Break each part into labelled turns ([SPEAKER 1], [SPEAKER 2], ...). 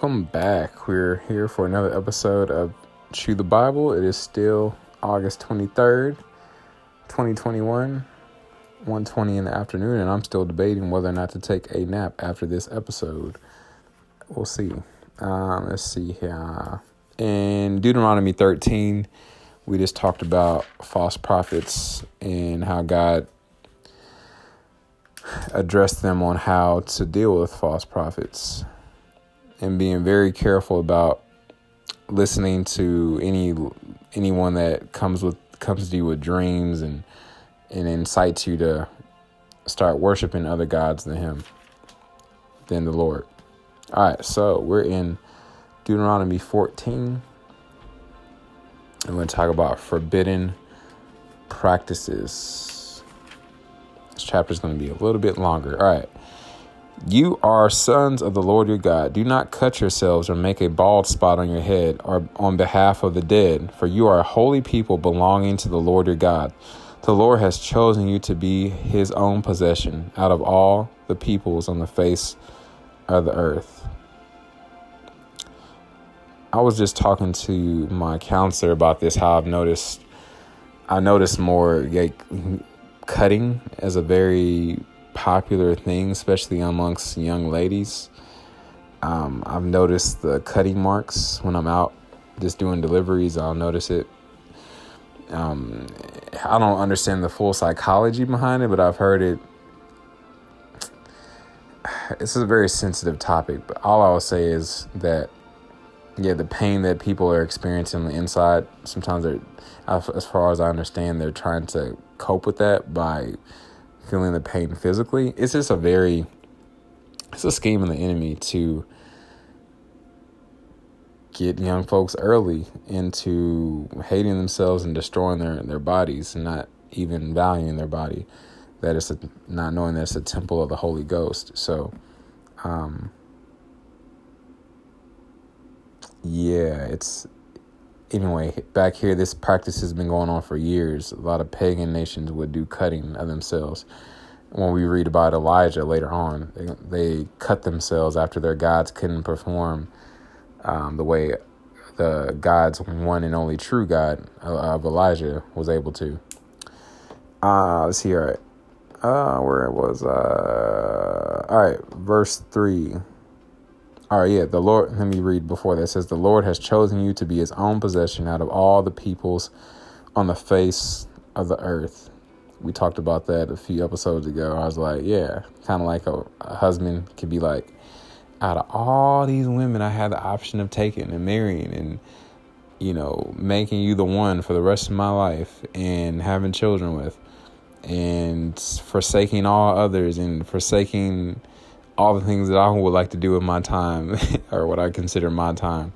[SPEAKER 1] welcome back. We're here for another episode of Chew the Bible. It is still August 23rd, 2021, 1:20 in the afternoon, and I'm still debating whether or not to take a nap after this episode. We'll see. Um, let's see here. In Deuteronomy 13, we just talked about false prophets and how God addressed them on how to deal with false prophets and being very careful about listening to any anyone that comes with comes to you with dreams and and incites you to start worshiping other gods than him than the Lord. All right, so we're in Deuteronomy 14. I'm going to talk about forbidden practices. This chapter is going to be a little bit longer. All right. You are sons of the Lord your God. Do not cut yourselves or make a bald spot on your head or on behalf of the dead, for you are a holy people belonging to the Lord your God. The Lord has chosen you to be his own possession out of all the peoples on the face of the earth. I was just talking to my counselor about this, how I've noticed I noticed more like cutting as a very popular thing, especially amongst young ladies. Um, I've noticed the cutting marks when I'm out just doing deliveries. I'll notice it. Um, I don't understand the full psychology behind it, but I've heard it. This is a very sensitive topic, but all I will say is that, yeah, the pain that people are experiencing on the inside, sometimes they're, as far as I understand, they're trying to cope with that by feeling the pain physically. It's just a very it's a scheme of the enemy to get young folks early into hating themselves and destroying their, their bodies and not even valuing their body. That it's a, not knowing that it's a temple of the Holy Ghost. So, um, yeah, it's anyway, back here, this practice has been going on for years. A lot of pagan nations would do cutting of themselves. When we read about Elijah later on, they, they cut themselves after their gods couldn't perform um, the way the God's one and only true God of Elijah was able to. Uh, let's see, all right. Uh, where it was, uh, all right, verse 3. All right, yeah, the Lord, let me read before that. It says, The Lord has chosen you to be his own possession out of all the peoples on the face of the earth. We talked about that a few episodes ago. I was like, yeah, kind of like a, a husband could be like, out of all these women I had the option of taking and marrying and, you know, making you the one for the rest of my life and having children with and forsaking all others and forsaking all the things that I would like to do with my time, or what I consider my time.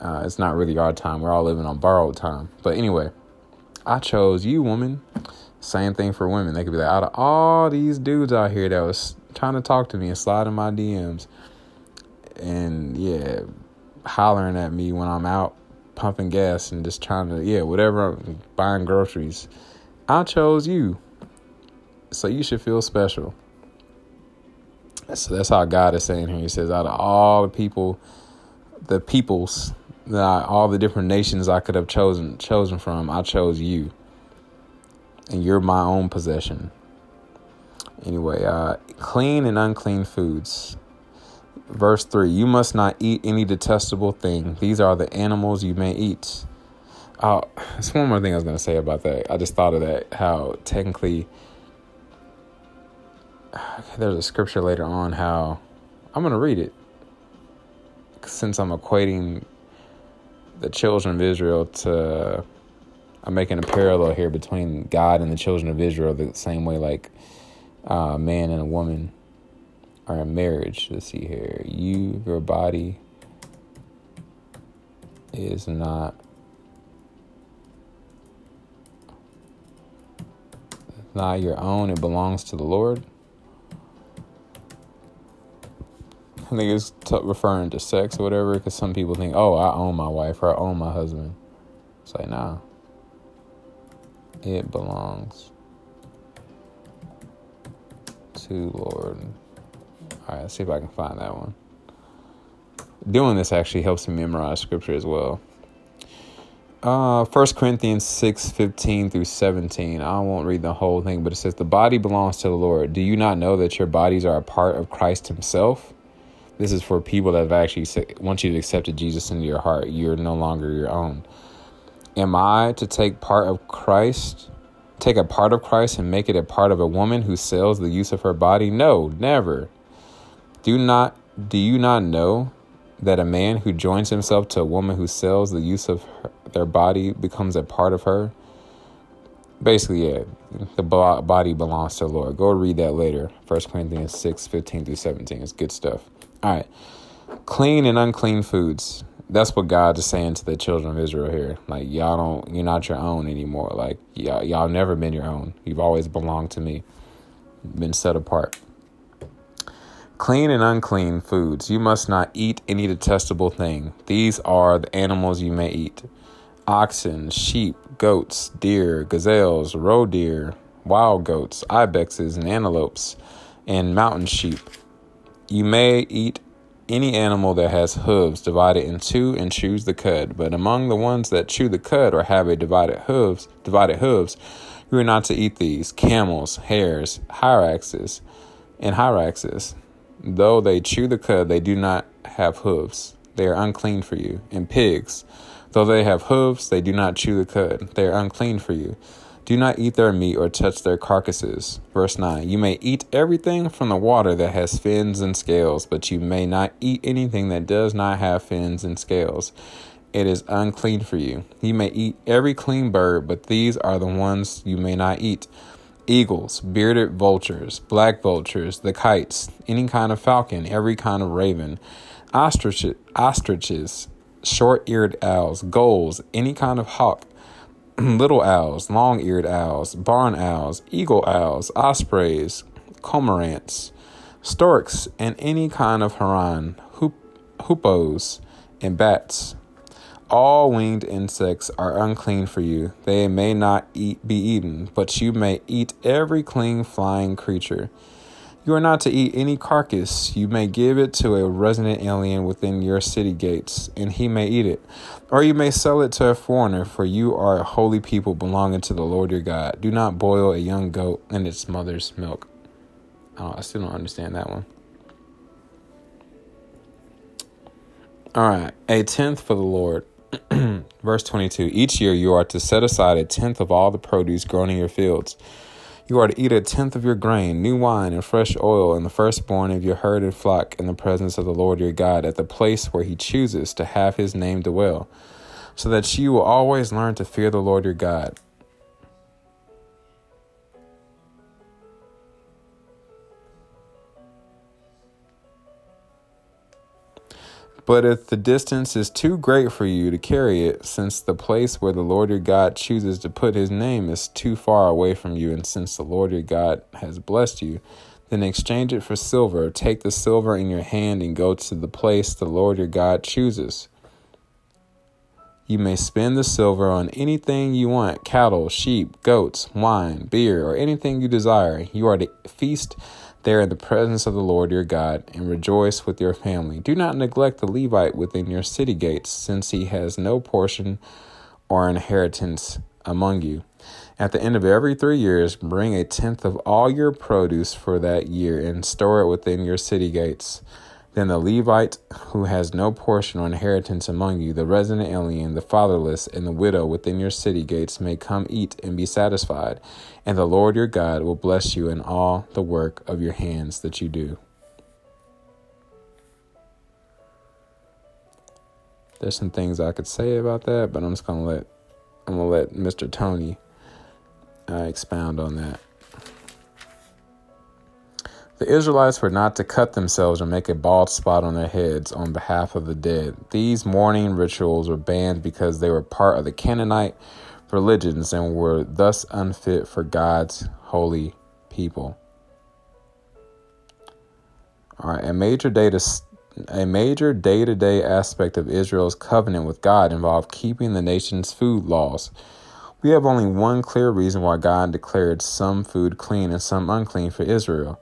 [SPEAKER 1] Uh, it's not really our time. We're all living on borrowed time. But anyway, I chose you, woman. Same thing for women. They could be like, out of all these dudes out here that was trying to talk to me and slide in my DMs, and yeah, hollering at me when I'm out pumping gas and just trying to, yeah, whatever, buying groceries. I chose you. So you should feel special. So that's how God is saying here. He says, out of all the people, the peoples, all the different nations I could have chosen chosen from, I chose you, and you're my own possession. Anyway, uh, clean and unclean foods. Verse 3 You must not eat any detestable thing. These are the animals you may eat. Oh, there's one more thing I was going to say about that. I just thought of that. How technically there's a scripture later on how I'm going to read it since I'm equating the children of Israel to I'm making a parallel here between God and the children of Israel the same way like uh, a man and a woman are in marriage. Let's see here. You, your body is not not your own, it belongs to the Lord. It's t- referring to sex or whatever, because some people think, oh, I own my wife or I own my husband. It's like, nah. It belongs to Lord. All right, let's see if I can find that one. doing this actually helps me memorize scripture as well. Uh, 1 Corinthians 6 15 through 17. I won't read the whole thing, but it says, The body belongs to the Lord. Do you not know that your bodies are a part of Christ Himself? This is for people that have actually, once you've accepted Jesus into your heart, you're no longer your own. Am I to take part of Christ, take a part of Christ and make it a part of a woman who sells the use of her body? No, never. Do not, do you not know that a man who joins himself to a woman who sells the use of her, their body becomes a part of her. Basically, yeah, the body belongs to the Lord. Go read that later. 1 Corinthians 6 15 through 17. It's good stuff. All right. Clean and unclean foods. That's what God is saying to the children of Israel here. Like, y'all don't, you're not your own anymore. Like, y'all, y'all never been your own. You've always belonged to me, been set apart. Clean and unclean foods. You must not eat any detestable thing. These are the animals you may eat oxen, sheep, goats, deer, gazelles, roe deer, wild goats, ibexes, and antelopes, and mountain sheep. You may eat any animal that has hooves divided in two and chews the cud, but among the ones that chew the cud or have a divided hooves, divided hooves, you are not to eat these camels, hares, hyraxes, and hyraxes, Though they chew the cud, they do not have hooves. They are unclean for you. And pigs, though they have hooves, they do not chew the cud. They are unclean for you. Do not eat their meat or touch their carcasses. Verse 9 You may eat everything from the water that has fins and scales, but you may not eat anything that does not have fins and scales. It is unclean for you. You may eat every clean bird, but these are the ones you may not eat eagles, bearded vultures, black vultures, the kites, any kind of falcon, every kind of raven, ostriches, ostriches short eared owls, gulls, any kind of hawk, little owls, long eared owls, barn owls, eagle owls, ospreys, cormorants, storks, and any kind of heron, hoopoe, and bats. All winged insects are unclean for you. They may not eat, be eaten, but you may eat every clean flying creature. You are not to eat any carcass. You may give it to a resident alien within your city gates, and he may eat it. Or you may sell it to a foreigner, for you are a holy people belonging to the Lord your God. Do not boil a young goat in its mother's milk. Oh, I still don't understand that one. All right, a tenth for the Lord. Verse 22 Each year you are to set aside a tenth of all the produce grown in your fields. You are to eat a tenth of your grain, new wine, and fresh oil, and the firstborn of your herd and flock in the presence of the Lord your God at the place where he chooses to have his name dwell, so that you will always learn to fear the Lord your God. But if the distance is too great for you to carry it, since the place where the Lord your God chooses to put his name is too far away from you, and since the Lord your God has blessed you, then exchange it for silver. Take the silver in your hand and go to the place the Lord your God chooses. You may spend the silver on anything you want cattle, sheep, goats, wine, beer, or anything you desire. You are to feast there in the presence of the Lord your God and rejoice with your family. Do not neglect the Levite within your city gates, since he has no portion or inheritance among you. At the end of every three years, bring a tenth of all your produce for that year and store it within your city gates. Then the Levite who has no portion or inheritance among you, the resident alien, the fatherless, and the widow within your city gates may come eat and be satisfied, and the Lord your God will bless you in all the work of your hands that you do. There's some things I could say about that, but I'm just gonna let I'm gonna let Mr. Tony uh, expound on that. The Israelites were not to cut themselves or make a bald spot on their heads on behalf of the dead. These mourning rituals were banned because they were part of the Canaanite religions and were thus unfit for God's holy people. All right, a major data a major day-to-day aspect of Israel's covenant with God involved keeping the nation's food laws. We have only one clear reason why God declared some food clean and some unclean for Israel.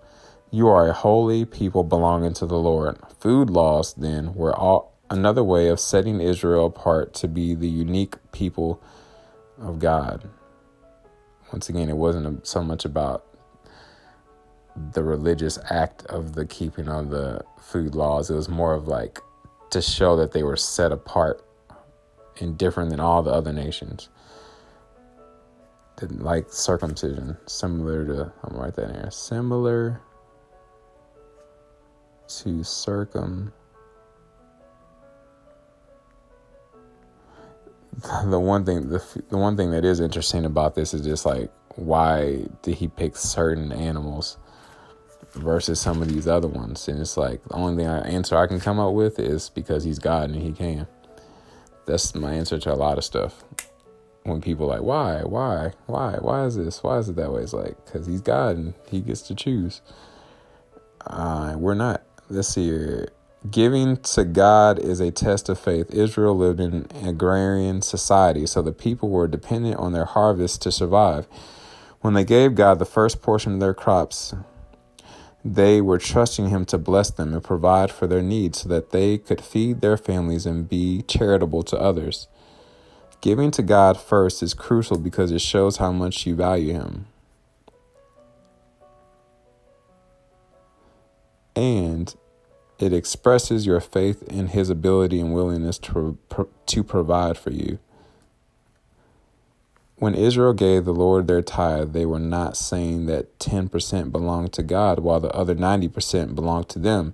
[SPEAKER 1] You are a holy people belonging to the Lord. Food laws, then, were all another way of setting Israel apart to be the unique people of God. Once again, it wasn't so much about the religious act of the keeping of the food laws. It was more of like to show that they were set apart and different than all the other nations. Like circumcision, similar to, I'm gonna write that here, similar to circum the one thing the, the one thing that is interesting about this is just like why did he pick certain animals versus some of these other ones? And it's like the only thing I answer I can come up with is because he's God and he can. That's my answer to a lot of stuff. When people like why why why why is this why is it that way? It's like because he's God and he gets to choose. Uh, we're not let's see here. Giving to God is a test of faith. Israel lived in an agrarian society, so the people were dependent on their harvest to survive. When they gave God the first portion of their crops, they were trusting Him to bless them and provide for their needs so that they could feed their families and be charitable to others. Giving to God first is crucial because it shows how much you value Him. And it expresses your faith in his ability and willingness to, to provide for you. When Israel gave the Lord their tithe, they were not saying that 10% belonged to God while the other 90% belonged to them.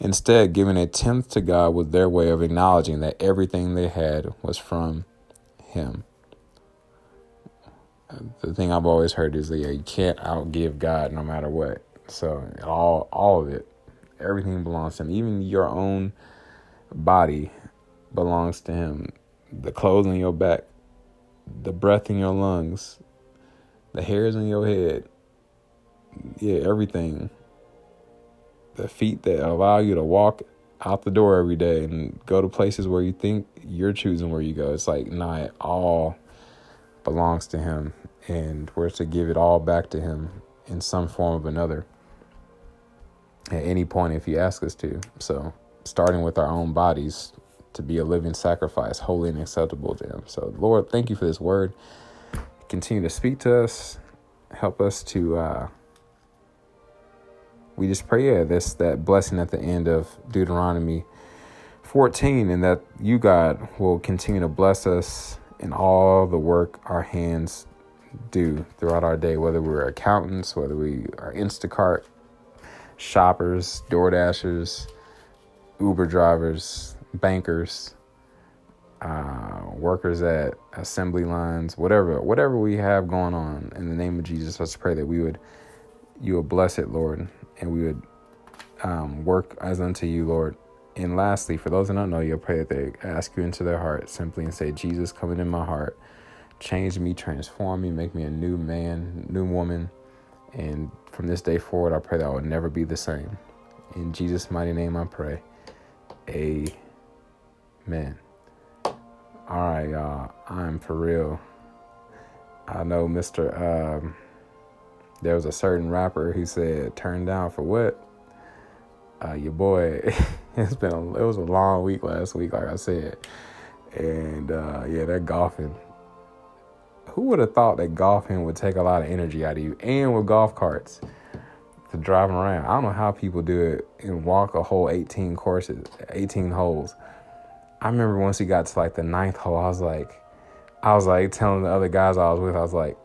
[SPEAKER 1] Instead, giving a tenth to God was their way of acknowledging that everything they had was from Him. The thing I've always heard is that yeah, you can't outgive God no matter what. So all all of it Everything belongs to him. Even your own body belongs to him. The clothes on your back, the breath in your lungs, the hairs on your head. Yeah, everything. The feet that allow you to walk out the door every day and go to places where you think you're choosing where you go. It's like, nah, it all belongs to him. And we're to give it all back to him in some form of another at any point if you ask us to. So, starting with our own bodies to be a living sacrifice, holy and acceptable to Him. So, Lord, thank you for this word. Continue to speak to us. Help us to. Uh, we just pray, yeah, this that blessing at the end of Deuteronomy 14, and that you, God, will continue to bless us in all the work our hands do throughout our day, whether we're accountants, whether we are Instacart shoppers, Door Dashers, Uber drivers, bankers, uh, workers at assembly lines, whatever, whatever we have going on. In the name of Jesus, let's pray that we would, you would bless it, Lord, and we would um, work as unto you, Lord. And lastly, for those that don't know you, I pray that they ask you into their heart simply and say, Jesus, come in my heart, change me, transform me, make me a new man, new woman and from this day forward, I pray that I will never be the same. In Jesus' mighty name, I pray. Amen. All right, y'all. I'm for real. I know Mr. Um, there was a certain rapper who said, "Turn down for what?" Uh, your boy, it's been a, it was a long week last week, like I said, and uh, yeah, that golfing who would have thought that golfing would take a lot of energy out of you and with golf carts to drive around? I don't know how people do it and walk a whole 18 courses, 18 holes. I remember once we got to like the ninth hole, I was like, I was like telling the other guys I was with, I was like,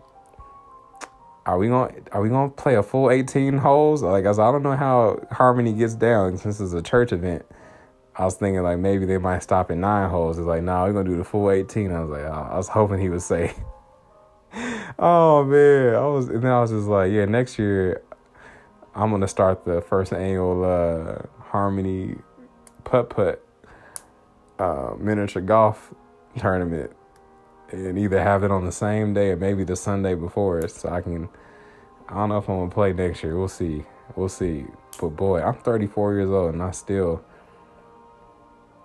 [SPEAKER 1] are we gonna are we gonna play a full 18 holes? Like I was, I don't know how Harmony gets down since it's a church event. I was thinking like maybe they might stop at nine holes. It's like, no, nah, we're gonna do the full 18. I was like, oh, I was hoping he would say oh man, I was and then I was just like, yeah, next year I'm gonna start the first annual uh, Harmony putt putt uh, miniature golf tournament, and either have it on the same day or maybe the Sunday before it, so I can. I don't know if I'm gonna play next year. We'll see. We'll see. But boy, I'm 34 years old and I still.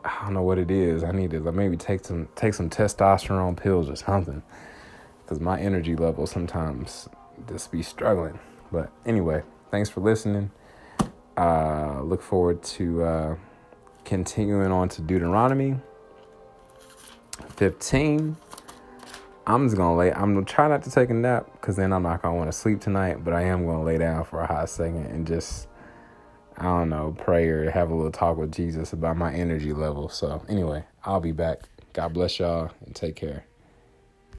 [SPEAKER 1] I don't know what it is. I need to like maybe take some take some testosterone pills or something because my energy level sometimes just be struggling. But anyway, thanks for listening. Uh, look forward to uh, continuing on to Deuteronomy 15. I'm just gonna lay. I'm gonna try not to take a nap because then I'm not gonna want to sleep tonight. But I am gonna lay down for a hot second and just, I don't know, pray or have a little talk with Jesus about my energy level. So anyway, I'll be back. God bless y'all and take care.